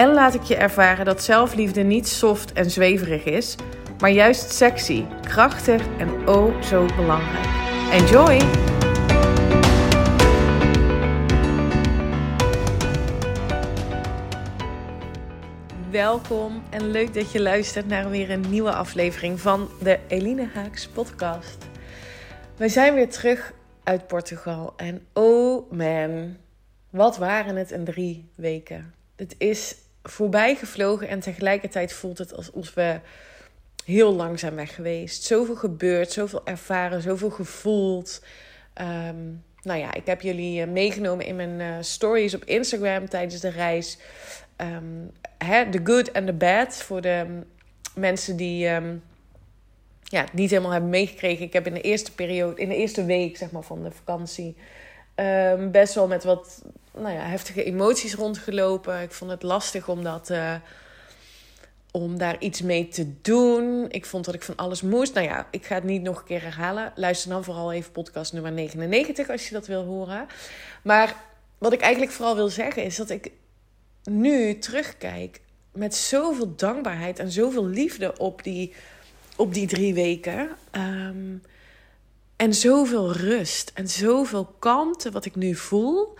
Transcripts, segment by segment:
en laat ik je ervaren dat zelfliefde niet soft en zweverig is, maar juist sexy, krachtig en oh zo belangrijk. Enjoy! Welkom en leuk dat je luistert naar weer een nieuwe aflevering van de Eline Haaks podcast. Wij zijn weer terug uit Portugal en oh man, wat waren het een drie weken. Het is voorbij gevlogen en tegelijkertijd voelt het alsof we heel lang zijn weg geweest. Zoveel gebeurd, zoveel ervaren, zoveel gevoeld. Um, nou ja, ik heb jullie eh, meegenomen in mijn uh, stories op Instagram tijdens de reis. Um, the good and the bad voor de um, mensen die um, ja, het niet helemaal hebben meegekregen. Ik heb in de eerste periode, in de eerste week zeg maar, van de vakantie, best wel met wat nou ja, heftige emoties rondgelopen. Ik vond het lastig om dat. Uh, om daar iets mee te doen. Ik vond dat ik van alles moest. Nou ja, ik ga het niet nog een keer herhalen. Luister dan vooral even podcast nummer 99 als je dat wil horen. Maar wat ik eigenlijk vooral wil zeggen is dat ik nu terugkijk met zoveel dankbaarheid en zoveel liefde op die, op die drie weken. Um, en zoveel rust en zoveel kalmte wat ik nu voel.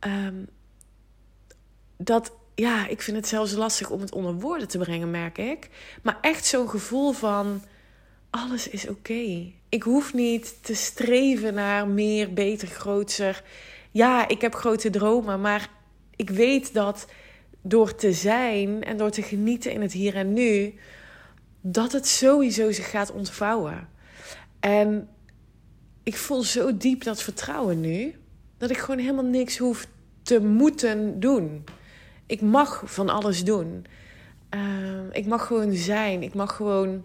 Um, dat, ja, ik vind het zelfs lastig om het onder woorden te brengen, merk ik. Maar echt zo'n gevoel van: alles is oké. Ik hoef niet te streven naar meer, beter, groter. Ja, ik heb grote dromen, maar ik weet dat door te zijn en door te genieten in het hier en nu, dat het sowieso zich gaat ontvouwen. En ik voel zo diep dat vertrouwen nu, dat ik gewoon helemaal niks hoef te moeten doen. Ik mag van alles doen. Uh, ik mag gewoon zijn. Ik mag gewoon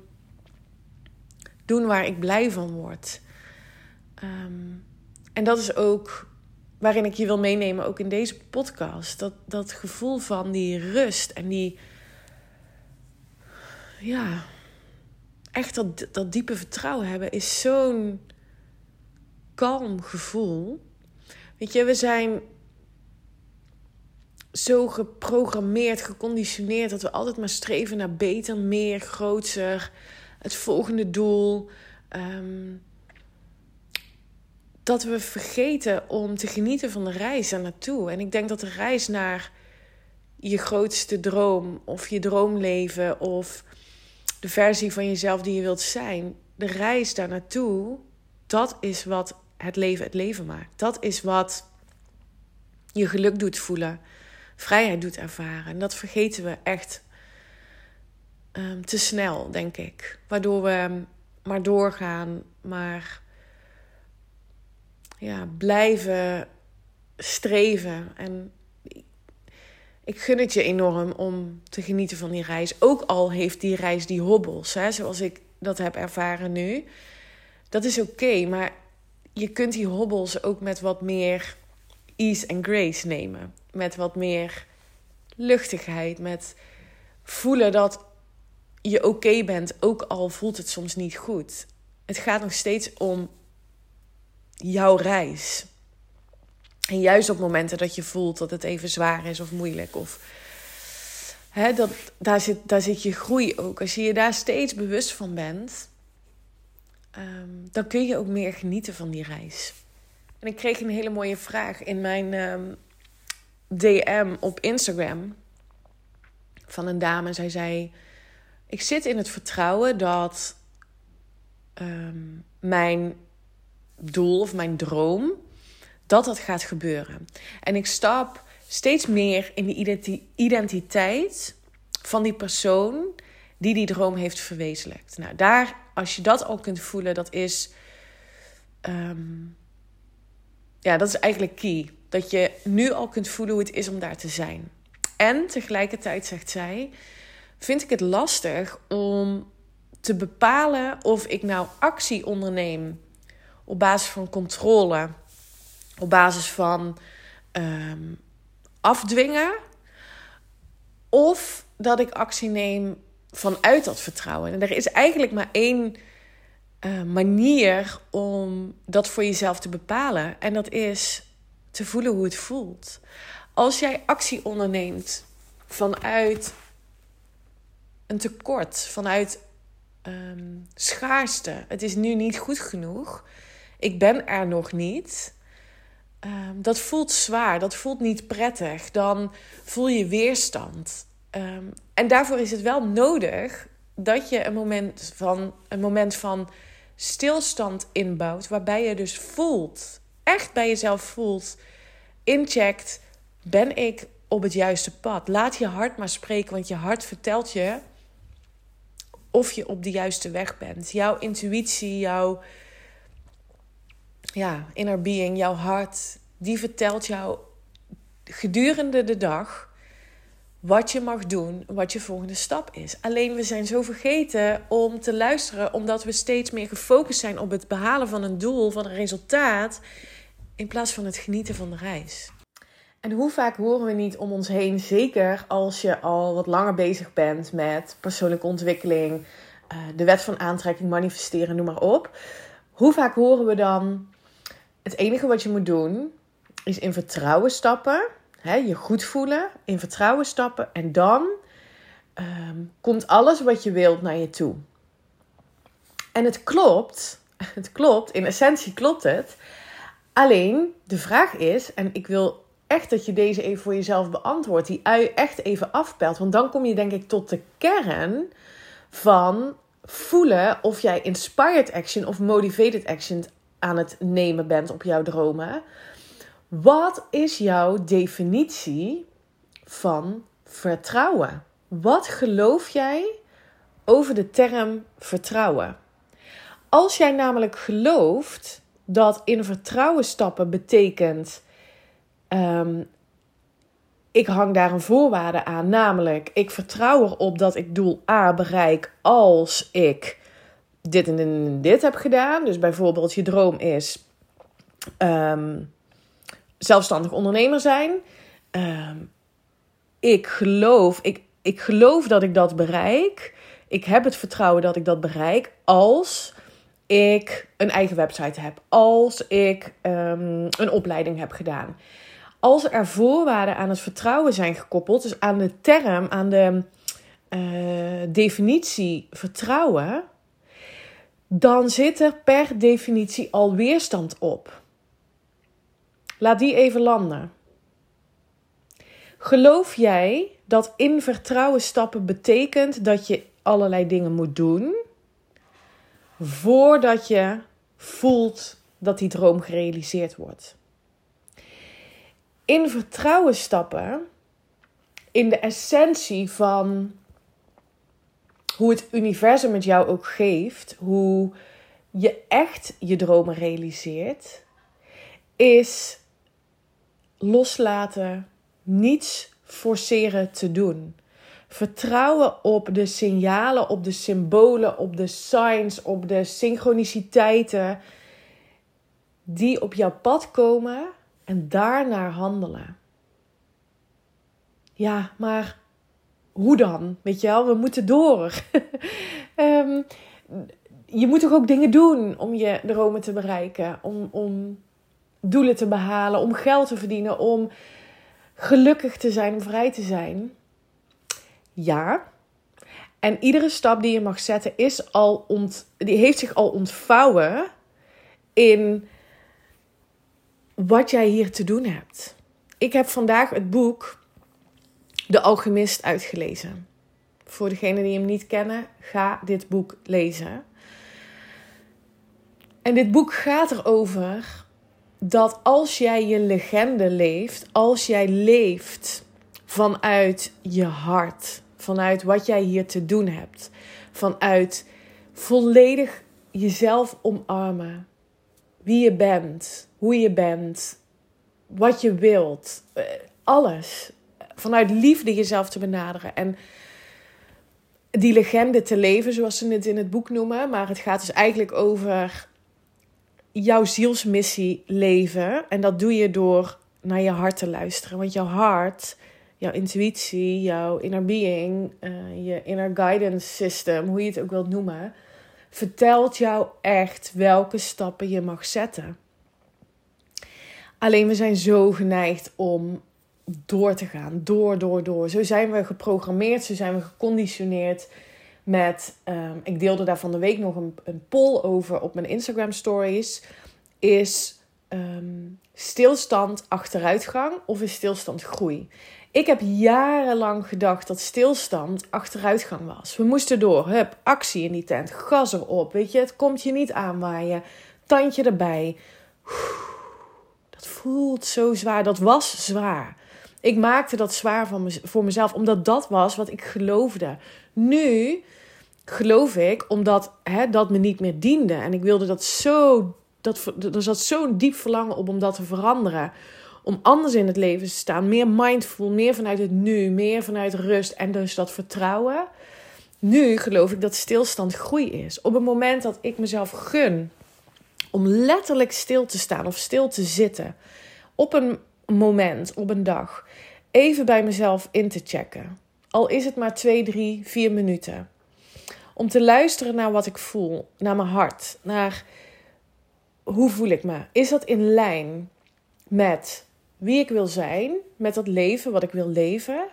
doen waar ik blij van word. Um, en dat is ook waarin ik je wil meenemen, ook in deze podcast. Dat, dat gevoel van die rust en die. Ja, echt dat, dat diepe vertrouwen hebben is zo'n kalm gevoel. Weet je, we zijn zo geprogrammeerd, geconditioneerd dat we altijd maar streven naar beter, meer, groter, het volgende doel. Um, dat we vergeten om te genieten van de reis daar naartoe. En ik denk dat de reis naar je grootste droom of je droomleven of de versie van jezelf die je wilt zijn, de reis daar naartoe, dat is wat het leven het leven maakt. Dat is wat je geluk doet voelen vrijheid doet ervaren. En dat vergeten we echt um, te snel, denk ik. Waardoor we maar doorgaan, maar ja, blijven streven. En ik gun het je enorm om te genieten van die reis. Ook al heeft die reis die hobbels, hè, zoals ik dat heb ervaren nu. Dat is oké, maar je kunt die hobbels ook met wat meer ease en grace nemen met wat meer luchtigheid, met voelen dat je oké bent, ook al voelt het soms niet goed. Het gaat nog steeds om jouw reis. En juist op momenten dat je voelt dat het even zwaar is of moeilijk, of dat, daar, zit, daar zit je groei ook. Als je je daar steeds bewust van bent, ehm, dan kun je ook meer genieten van die reis. En ik kreeg een hele mooie vraag in mijn DM op Instagram van een dame. Zij zei: Ik zit in het vertrouwen dat um, mijn doel of mijn droom, dat dat gaat gebeuren. En ik stap steeds meer in de identiteit van die persoon die die droom heeft verwezenlijkt. Nou, daar, als je dat al kunt voelen, dat is. Um, ja, dat is eigenlijk key. Dat je nu al kunt voelen hoe het is om daar te zijn. En tegelijkertijd zegt zij: vind ik het lastig om te bepalen of ik nou actie onderneem op basis van controle, op basis van um, afdwingen, of dat ik actie neem vanuit dat vertrouwen. En er is eigenlijk maar één uh, manier om dat voor jezelf te bepalen. En dat is te voelen hoe het voelt. Als jij actie onderneemt vanuit een tekort, vanuit um, schaarste. Het is nu niet goed genoeg. Ik ben er nog niet. Um, dat voelt zwaar, dat voelt niet prettig. Dan voel je weerstand. Um, en daarvoor is het wel nodig dat je een moment van, een moment van stilstand inbouwt. Waarbij je dus voelt, echt bij jezelf voelt, incheckt: ben ik op het juiste pad? Laat je hart maar spreken, want je hart vertelt je of je op de juiste weg bent. Jouw intuïtie, jouw ja, inner being, jouw hart, die vertelt jou gedurende de dag wat je mag doen, wat je volgende stap is. Alleen we zijn zo vergeten om te luisteren, omdat we steeds meer gefocust zijn op het behalen van een doel, van een resultaat, in plaats van het genieten van de reis. En hoe vaak horen we niet om ons heen, zeker als je al wat langer bezig bent met persoonlijke ontwikkeling, eh, de wet van aantrekking, manifesteren, noem maar op. Hoe vaak horen we dan: het enige wat je moet doen is in vertrouwen stappen, je goed voelen, in vertrouwen stappen en dan ehm, komt alles wat je wilt naar je toe. En het klopt, het klopt, in essentie klopt het. Alleen de vraag is, en ik wil echt dat je deze even voor jezelf beantwoordt, die ui echt even afpelt. Want dan kom je denk ik tot de kern van voelen of jij inspired action of motivated action aan het nemen bent op jouw dromen. Wat is jouw definitie van vertrouwen? Wat geloof jij over de term vertrouwen? Als jij namelijk gelooft dat in vertrouwen stappen betekent Um, ik hang daar een voorwaarde aan, namelijk ik vertrouw erop dat ik doel A bereik als ik dit en dit heb gedaan. Dus bijvoorbeeld je droom is um, zelfstandig ondernemer zijn. Um, ik geloof, ik, ik geloof dat ik dat bereik. Ik heb het vertrouwen dat ik dat bereik als ik een eigen website heb, als ik um, een opleiding heb gedaan als er voorwaarden aan het vertrouwen zijn gekoppeld, dus aan de term, aan de uh, definitie vertrouwen, dan zit er per definitie al weerstand op. Laat die even landen. Geloof jij dat in vertrouwen stappen betekent dat je allerlei dingen moet doen voordat je voelt dat die droom gerealiseerd wordt? in vertrouwen stappen in de essentie van hoe het universum het jou ook geeft, hoe je echt je dromen realiseert, is loslaten, niets forceren te doen. Vertrouwen op de signalen, op de symbolen, op de signs, op de synchroniciteiten die op jouw pad komen en daarnaar handelen. Ja, maar hoe dan? Weet je wel, we moeten door. um, je moet toch ook dingen doen om je dromen te bereiken, om, om doelen te behalen, om geld te verdienen, om gelukkig te zijn, om vrij te zijn. Ja. En iedere stap die je mag zetten is al ont, die heeft zich al ontvouwen in wat jij hier te doen hebt. Ik heb vandaag het boek De Alchemist uitgelezen. Voor degenen die hem niet kennen, ga dit boek lezen. En dit boek gaat erover dat als jij je legende leeft, als jij leeft vanuit je hart, vanuit wat jij hier te doen hebt, vanuit volledig jezelf omarmen, wie je bent, hoe je bent, wat je wilt, eh, alles. Vanuit liefde jezelf te benaderen. En die legende te leven, zoals ze het in het boek noemen. Maar het gaat dus eigenlijk over jouw zielsmissie leven. En dat doe je door naar je hart te luisteren. Want jouw hart, jouw intuïtie, jouw inner being, uh, je inner guidance system, hoe je het ook wilt noemen, vertelt jou echt welke stappen je mag zetten. Alleen we zijn zo geneigd om door te gaan. Door, door, door. Zo zijn we geprogrammeerd, zo zijn we geconditioneerd met. Um, ik deelde daar van de week nog een, een poll over op mijn Instagram stories. Is um, stilstand achteruitgang of is stilstand groei? Ik heb jarenlang gedacht dat stilstand achteruitgang was. We moesten door. Hup, actie in die tent. Gas erop. Weet je, het komt je niet aanwaaien. Tandje erbij. Dat voelt zo zwaar. Dat was zwaar. Ik maakte dat zwaar voor mezelf, omdat dat was wat ik geloofde. Nu geloof ik, omdat hè, dat me niet meer diende. En ik wilde dat zo. Dat, er zat zo'n diep verlangen op om dat te veranderen. Om anders in het leven te staan. Meer mindful, meer vanuit het nu, meer vanuit rust en dus dat vertrouwen. Nu geloof ik dat stilstand groei is. Op het moment dat ik mezelf gun om letterlijk stil te staan of stil te zitten. Op een moment, op een dag, even bij mezelf in te checken. Al is het maar 2, 3, 4 minuten. Om te luisteren naar wat ik voel, naar mijn hart, naar hoe voel ik me. Is dat in lijn met wie ik wil zijn, met dat leven wat ik wil leven?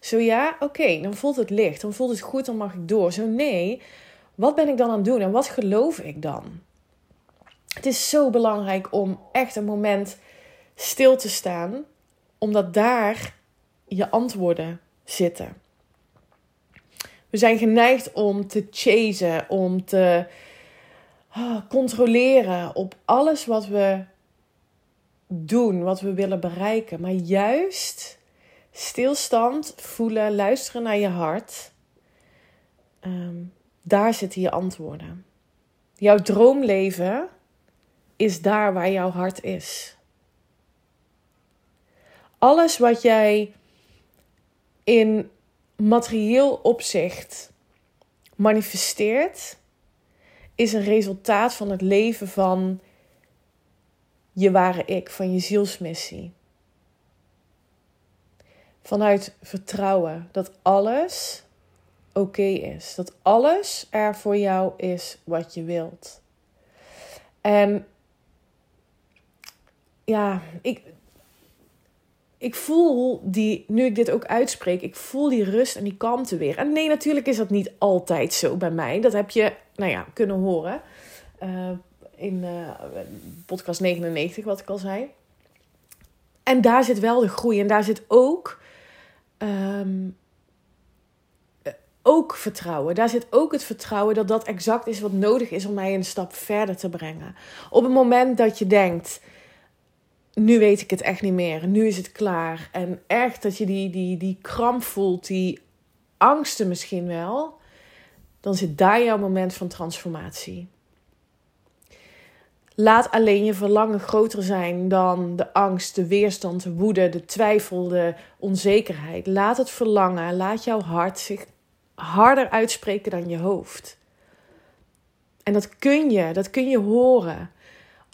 Zo ja, oké, dan voelt het licht, dan voelt het goed, dan mag ik door. Zo nee, wat ben ik dan aan het doen en wat geloof ik dan? Het is zo belangrijk om echt een moment stil te staan, omdat daar je antwoorden zitten. We zijn geneigd om te chasen, om te oh, controleren op alles wat we doen, wat we willen bereiken. Maar juist stilstand, voelen, luisteren naar je hart, ehm, daar zitten je antwoorden. Jouw droomleven is daar waar jouw hart is. Alles wat jij in materieel opzicht manifesteert, is een resultaat van het leven van je ware ik, van je zielsmissie. Vanuit vertrouwen dat alles oké is. Dat alles er voor jou is wat je wilt. En ja, ik, ik voel die, nu ik dit ook uitspreek, ik voel die rust en die kalmte weer. En nee, natuurlijk is dat niet altijd zo bij mij. Dat heb je, nou ja, kunnen horen uh, in uh, podcast 99, wat ik al zei. En daar zit wel de groei en daar zit ook, um, ook vertrouwen. Daar zit ook het vertrouwen dat dat exact is wat nodig is om mij een stap verder te brengen. Op het moment dat je denkt nu weet ik het echt niet meer. Nu is het klaar. En echt dat je die, die, die kramp voelt, die angsten misschien wel. Dan zit daar jouw moment van transformatie. Laat alleen je verlangen groter zijn dan de angst, de weerstand, de woede, de twijfel, de onzekerheid. Laat het verlangen, laat jouw hart zich harder uitspreken dan je hoofd. En dat kun je, dat kun je horen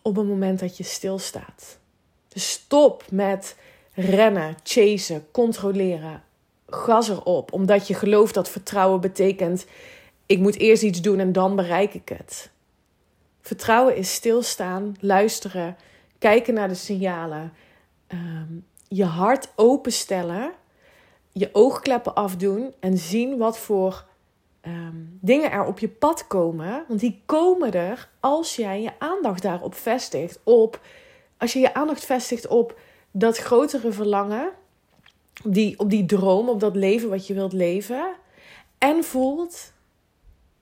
op het moment dat je stilstaat. Dus stop met rennen, chasen, controleren. Gas erop, omdat je gelooft dat vertrouwen betekent: ik moet eerst iets doen en dan bereik ik het. Vertrouwen is stilstaan, luisteren, kijken naar de signalen, ehm, je hart openstellen, je oogkleppen afdoen en zien wat voor ehm, dingen er op je pad komen. Want die komen er als jij je aandacht daarop vestigt, op als je je aandacht vestigt op dat grotere verlangen, die, op die droom, op dat leven wat je wilt leven, en voelt: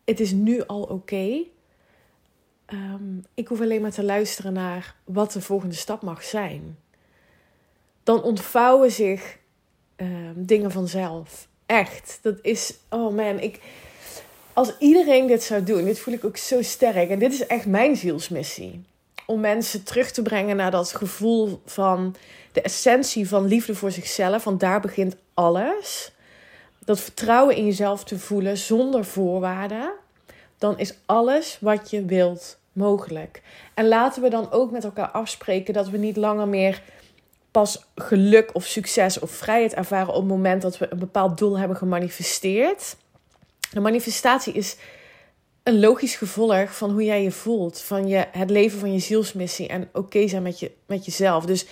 het is nu al oké. Ehm, ik hoef alleen maar te luisteren naar wat de volgende stap mag zijn. Dan ontvouwen zich um, dingen vanzelf. Echt. Dat is, oh man, ik, als iedereen dit zou doen, dit voel ik ook zo sterk. En dit is echt mijn zielsmissie om mensen terug te brengen naar dat gevoel van de essentie van liefde voor zichzelf. Want daar begint alles. dat vertrouwen in jezelf te voelen zonder voorwaarden, dan is alles wat je wilt mogelijk. En laten we dan ook met elkaar afspreken dat we niet langer meer pas geluk of succes of vrijheid ervaren op het moment dat we een bepaald doel hebben gemanifesteerd. De manifestatie is een logisch gevolg van hoe jij je voelt, van je, het leven van je zielsmissie en oké zijn met, je, met jezelf. Dus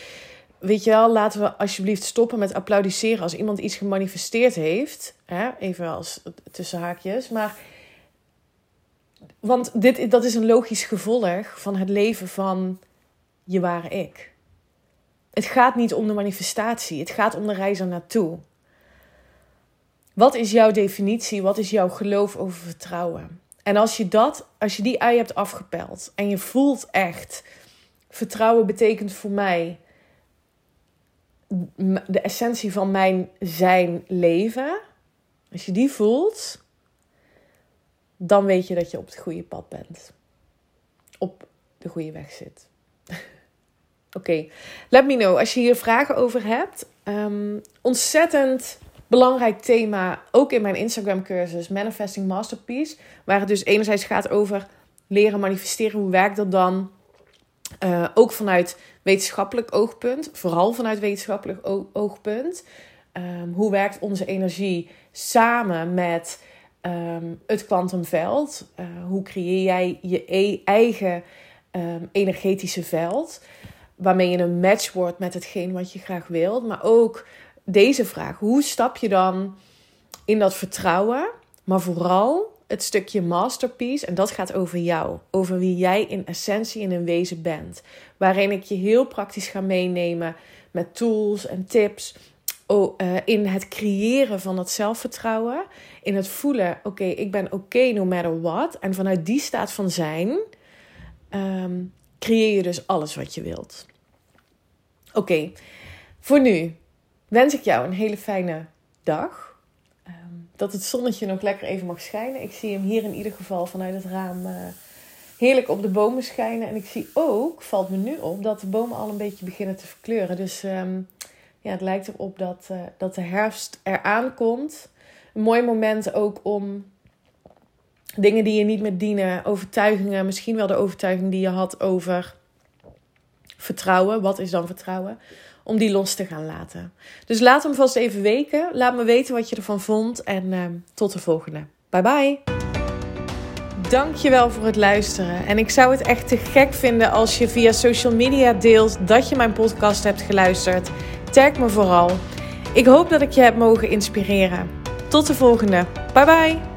weet je wel, laten we alsjeblieft stoppen met applaudisseren als iemand iets gemanifesteerd heeft. Hè? Even als tussen haakjes. Maar, want dit, dat is een logisch gevolg van het leven van je ware ik. Het gaat niet om de manifestatie, het gaat om de reis er naartoe. Wat is jouw definitie? Wat is jouw geloof over vertrouwen? En als je dat, als je die ui hebt afgepeld en je voelt echt, vertrouwen betekent voor mij de essentie van mijn zijn leven. Als je die voelt, dan weet je dat je op het goede pad bent. Op de goede weg zit. Oké, let me know als je hier vragen over hebt. Um, ontzettend belangrijk thema, ook in mijn Instagram cursus Manifesting Masterpiece. Waar het dus enerzijds gaat over leren manifesteren. Hoe werkt dat dan? Uh, ook vanuit wetenschappelijk oogpunt, vooral vanuit wetenschappelijk oogpunt. Um, hoe werkt onze energie samen met um, het kwantumveld? Uh, hoe creëer jij je e eigen um, energetische veld? Waarmee je een match wordt met hetgeen wat je graag wilt. Maar ook deze vraag: hoe stap je dan in dat vertrouwen? Maar vooral het stukje masterpiece. En dat gaat over jou. Over wie jij in essentie in een wezen bent. Waarin ik je heel praktisch ga meenemen met tools en tips. Uh, in het creëren van dat zelfvertrouwen. In het voelen, oké, ik ben oké okay no matter what. En vanuit die staat van zijn um, creëer je dus alles wat je wilt. Oké, voor nu wens ik jou een hele fijne dag dat het zonnetje nog lekker even mag schijnen. Ik zie hem hier in ieder geval vanuit het raam uh, heerlijk op de bomen schijnen. En ik zie ook, valt me nu op, dat de bomen al een beetje beginnen te verkleuren. Dus um, ja, het lijkt erop dat, uh, dat de herfst eraan komt. Een mooi moment ook om dingen die je niet meer dienen, overtuigingen, misschien wel de overtuiging die je had over vertrouwen. Wat is dan vertrouwen? Om die los te gaan laten. Dus laat hem vast even weken. Laat me weten wat je ervan vond. En uh, tot de volgende. Bye bye. Dankjewel voor het luisteren. En ik zou het echt te gek vinden als je via social media deelt dat je mijn podcast hebt geluisterd. Tag me vooral. Ik hoop dat ik je heb mogen inspireren. Tot de volgende. Bye bye.